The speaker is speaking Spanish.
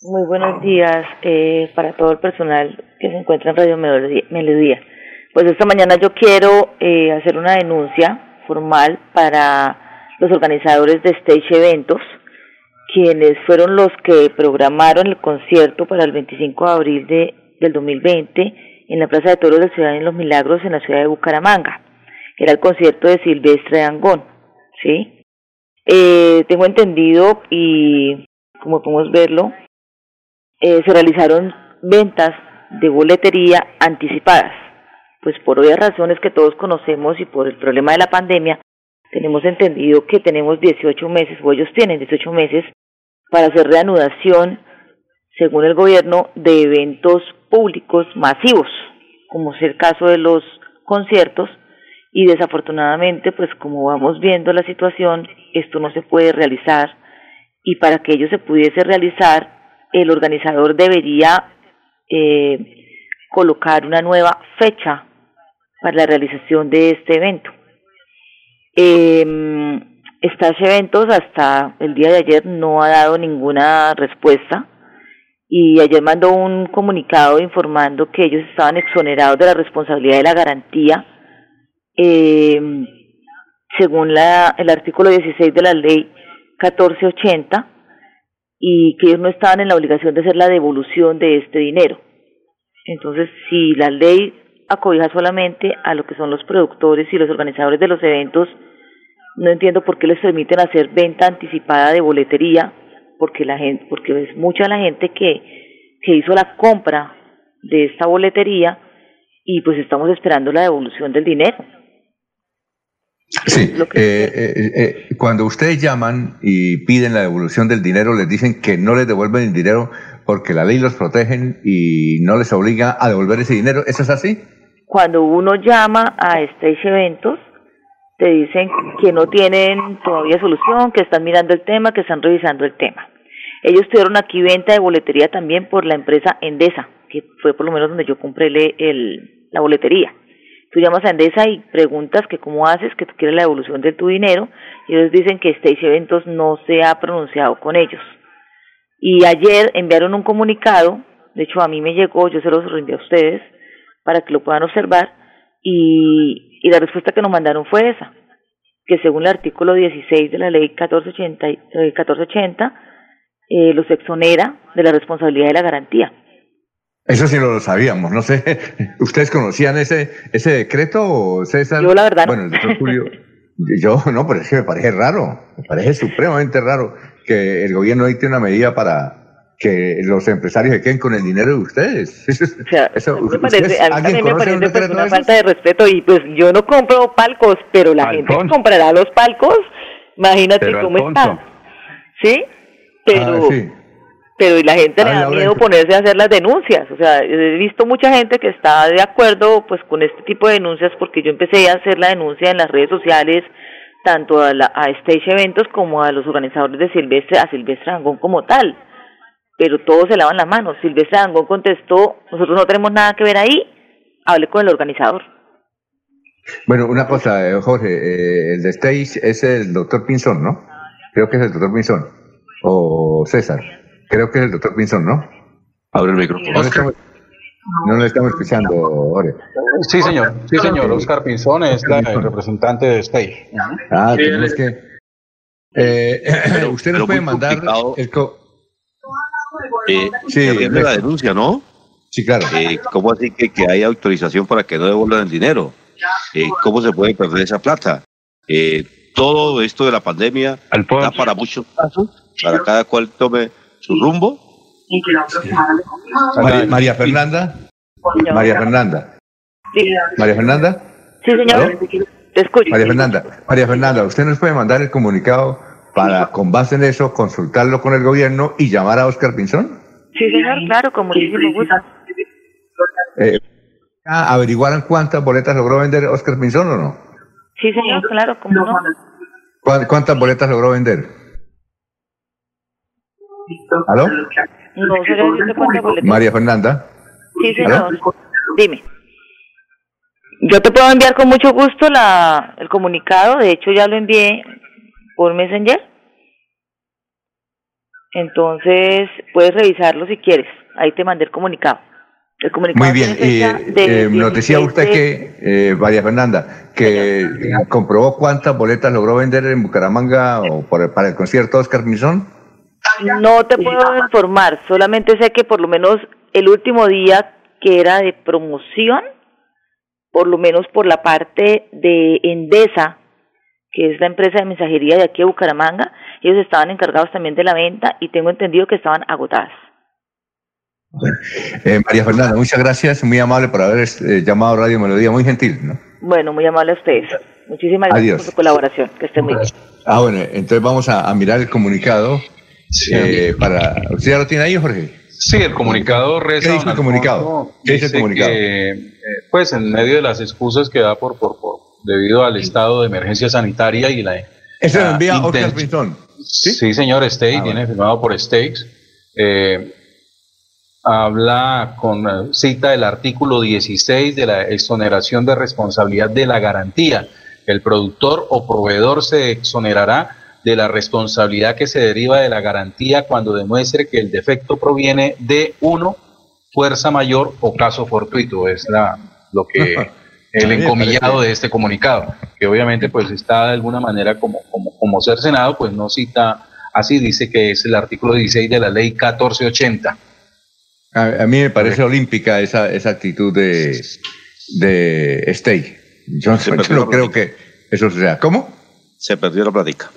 Muy buenos días eh, para todo el personal que se encuentra en Radio Melodía. Pues esta mañana yo quiero eh, hacer una denuncia formal para los organizadores de Stage Eventos, quienes fueron los que programaron el concierto para el 25 de abril de, del 2020 en la Plaza de Toros de Ciudad de los Milagros en la ciudad de Bucaramanga. Era el concierto de Silvestre Angón, ¿sí? Eh, tengo entendido y como podemos verlo, eh, se realizaron ventas de boletería anticipadas. Pues por obvias razones que todos conocemos y por el problema de la pandemia, tenemos entendido que tenemos 18 meses, o ellos tienen 18 meses, para hacer reanudación, según el gobierno, de eventos públicos masivos, como es el caso de los conciertos, y desafortunadamente, pues como vamos viendo la situación, esto no se puede realizar, y para que ello se pudiese realizar, el organizador debería eh, colocar una nueva fecha para la realización de este evento. Eh, Eventos hasta el día de ayer no ha dado ninguna respuesta y ayer mandó un comunicado informando que ellos estaban exonerados de la responsabilidad de la garantía eh, según la, el artículo 16 de la ley 1480 y que ellos no estaban en la obligación de hacer la devolución de este dinero. Entonces, si la ley acobija solamente a lo que son los productores y los organizadores de los eventos, no entiendo por qué les permiten hacer venta anticipada de boletería, porque la gente, porque es mucha la gente que, que hizo la compra de esta boletería y pues estamos esperando la devolución del dinero. Sí, eh, eh, eh, cuando ustedes llaman y piden la devolución del dinero, les dicen que no les devuelven el dinero porque la ley los protege y no les obliga a devolver ese dinero. ¿Eso es así? Cuando uno llama a Stage Eventos, te dicen que no tienen todavía solución, que están mirando el tema, que están revisando el tema. Ellos tuvieron aquí venta de boletería también por la empresa Endesa, que fue por lo menos donde yo compré el, la boletería. Tú llamas a Endesa y preguntas que cómo haces, que tú quieres la devolución de tu dinero, y ellos dicen que Stage Eventos no se ha pronunciado con ellos. Y ayer enviaron un comunicado, de hecho a mí me llegó, yo se los reenvié a ustedes para que lo puedan observar, y, y la respuesta que nos mandaron fue esa, que según el artículo 16 de la ley 1480, 1480 eh, eh, los exonera de la responsabilidad de la garantía. Eso sí lo sabíamos, no sé, ¿ustedes conocían ese ese decreto o César? Yo la verdad Bueno, el doctor Julio, yo no, pero es que me parece raro, me parece supremamente raro que el gobierno dicte una medida para que los empresarios se queden con el dinero de ustedes. o sea, eso, me parece, a mí me parece pues, una falta de respeto y pues yo no compro palcos, pero la gente comprará los palcos, imagínate cómo está. ¿Sí? Pero... Ah, sí pero la gente le da miedo ponerse a hacer las denuncias. O sea, he visto mucha gente que está de acuerdo pues con este tipo de denuncias porque yo empecé a hacer la denuncia en las redes sociales tanto a, la, a Stage Eventos como a los organizadores de Silvestre, a Silvestre Angón como tal. Pero todos se lavan las manos. Silvestre Angón contestó, nosotros no tenemos nada que ver ahí, hable con el organizador. Bueno, una cosa, eh, Jorge, eh, el de Stage es el doctor Pinzón, ¿no? Creo que es el doctor Pinzón. O César. Creo que es el doctor Pinzón, ¿no? Abre el micrófono. No, le estamos escuchando, Ore. Sí, señor. Sí, señor. Oscar Pinzón es el representante de Stay. Ah, tenemos que... Eh, usted nos puede mandar el... Eh, sí, es la denuncia, ¿no? Sí, claro. Eh, ¿Cómo así que, que hay autorización para que no devuelvan el dinero? Eh, ¿Cómo se puede perder esa plata? Eh, todo esto de la pandemia da para muchos casos, para cada cual tome su rumbo. María, Fernanda. María Fernanda. María Fernanda. Sí, señor. Te escucho. María Fernanda. María Fernanda, usted nos puede mandar el comunicado para, con base en eso, consultarlo con el gobierno y llamar a Oscar Pinzón. Sí, señor, claro, como muchísimo gusto. Eh, ¿Averiguaron cuántas boletas logró vender Oscar Pinzón o no? Sí, señor, claro, como no. ¿Cuántas boletas logró vender? ¿Aló? No, María Fernanda. Sí, señor. Dime. Yo te puedo enviar con mucho gusto la, el comunicado, de hecho ya lo envié por Messenger. Entonces, puedes revisarlo si quieres. Ahí te mandé el comunicado. El comunicado Muy bien. Y, eh, nos decía usted que, eh, María Fernanda, que comprobó cuántas boletas logró vender en Bucaramanga o para el concierto de Oscar Misón. No te puedo informar, solamente sé que por lo menos el último día que era de promoción, por lo menos por la parte de Endesa, que es la empresa de mensajería de aquí de Bucaramanga, ellos estaban encargados también de la venta y tengo entendido que estaban agotadas. Eh, María Fernanda, muchas gracias, muy amable por haber eh, llamado Radio Melodía, muy gentil. ¿no? Bueno, muy amable a ustedes. Muchísimas gracias por su colaboración, que esté muy bien. Ah, bueno, entonces vamos a, mirar el comunicado. Eh, para, ¿Usted ya lo tiene ahí, Jorge? Sí, el comunicado reza. ¿Qué dice el comunicado? ¿Qué dice el comunicado? pues en medio de las excusas que da por, por, por debido al estado de emergencia sanitaria y la. Eso lo envía Oscar ¿Sí? ¿Sí? señor, State, viene ah, firmado por Stakes. Eh, habla con cita del artículo 16 de la exoneración de responsabilidad de la garantía. El productor o proveedor se exonerará de la responsabilidad que se deriva de la garantía cuando demuestre que el defecto proviene de uno, fuerza mayor o caso fortuito. Es la, lo que el encomillado de este comunicado, que obviamente pues está de alguna manera como, como, como cercenado, pues no cita así, dice que es el artículo 16 de la ley 1480. A, mí me parece olímpica esa, esa actitud de, de Stay. Yo, no creo que eso sea. ¿Cómo? Se perdió la plática.